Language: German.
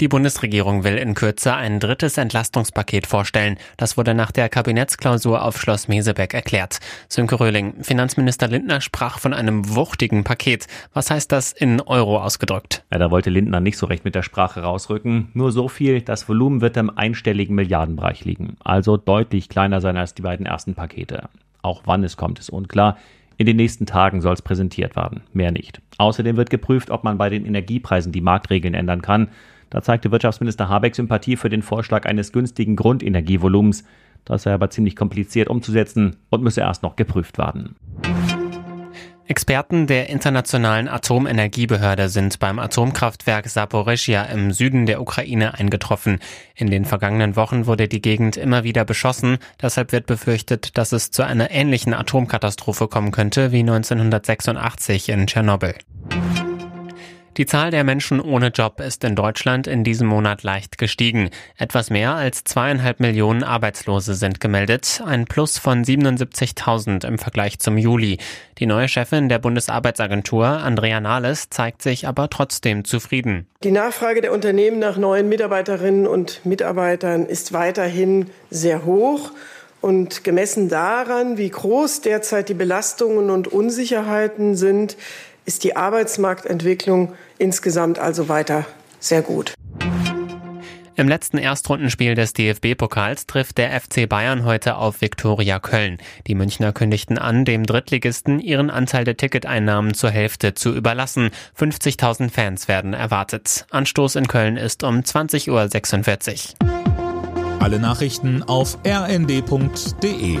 Die Bundesregierung will in Kürze ein drittes Entlastungspaket vorstellen. Das wurde nach der Kabinettsklausur auf Schloss Mesebeck erklärt. Sönke Röhling, Finanzminister Lindner sprach von einem wuchtigen Paket. Was heißt das in Euro ausgedrückt? Ja, da wollte Lindner nicht so recht mit der Sprache rausrücken. Nur so viel, das Volumen wird im einstelligen Milliardenbereich liegen. Also deutlich kleiner sein als die beiden ersten Pakete. Auch wann es kommt, ist unklar. In den nächsten Tagen soll es präsentiert werden, mehr nicht. Außerdem wird geprüft, ob man bei den Energiepreisen die Marktregeln ändern kann. Da zeigte Wirtschaftsminister Habeck Sympathie für den Vorschlag eines günstigen Grundenergievolumens. Das sei aber ziemlich kompliziert umzusetzen und müsse erst noch geprüft werden. Experten der Internationalen Atomenergiebehörde sind beim Atomkraftwerk Saporischia im Süden der Ukraine eingetroffen. In den vergangenen Wochen wurde die Gegend immer wieder beschossen. Deshalb wird befürchtet, dass es zu einer ähnlichen Atomkatastrophe kommen könnte wie 1986 in Tschernobyl. Die Zahl der Menschen ohne Job ist in Deutschland in diesem Monat leicht gestiegen. Etwas mehr als zweieinhalb Millionen Arbeitslose sind gemeldet, ein Plus von 77.000 im Vergleich zum Juli. Die neue Chefin der Bundesarbeitsagentur, Andrea Nahles, zeigt sich aber trotzdem zufrieden. Die Nachfrage der Unternehmen nach neuen Mitarbeiterinnen und Mitarbeitern ist weiterhin sehr hoch. Und gemessen daran, wie groß derzeit die Belastungen und Unsicherheiten sind, ist die Arbeitsmarktentwicklung insgesamt also weiter sehr gut. Im letzten Erstrundenspiel des DFB-Pokals trifft der FC Bayern heute auf Viktoria Köln. Die Münchner kündigten an, dem Drittligisten ihren Anteil der Ticketeinnahmen zur Hälfte zu überlassen. 50.000 Fans werden erwartet. Anstoß in Köln ist um 20.46 Uhr. Alle Nachrichten auf rnd.de